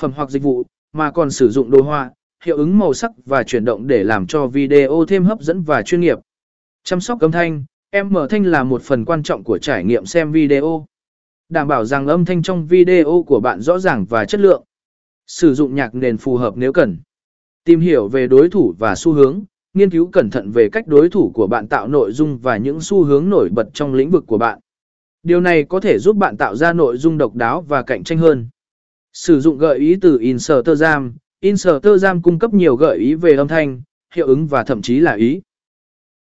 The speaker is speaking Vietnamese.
phẩm hoặc dịch vụ, mà còn sử dụng đồ họa, hiệu ứng màu sắc và chuyển động để làm cho video thêm hấp dẫn và chuyên nghiệp. Chăm sóc âm thanh, em mở thanh là một phần quan trọng của trải nghiệm xem video. Đảm bảo rằng âm thanh trong video của bạn rõ ràng và chất lượng. Sử dụng nhạc nền phù hợp nếu cần. Tìm hiểu về đối thủ và xu hướng, nghiên cứu cẩn thận về cách đối thủ của bạn tạo nội dung và những xu hướng nổi bật trong lĩnh vực của bạn. Điều này có thể giúp bạn tạo ra nội dung độc đáo và cạnh tranh hơn. Sử dụng gợi ý từ Instagram. Jam cung cấp nhiều gợi ý về âm thanh, hiệu ứng và thậm chí là ý.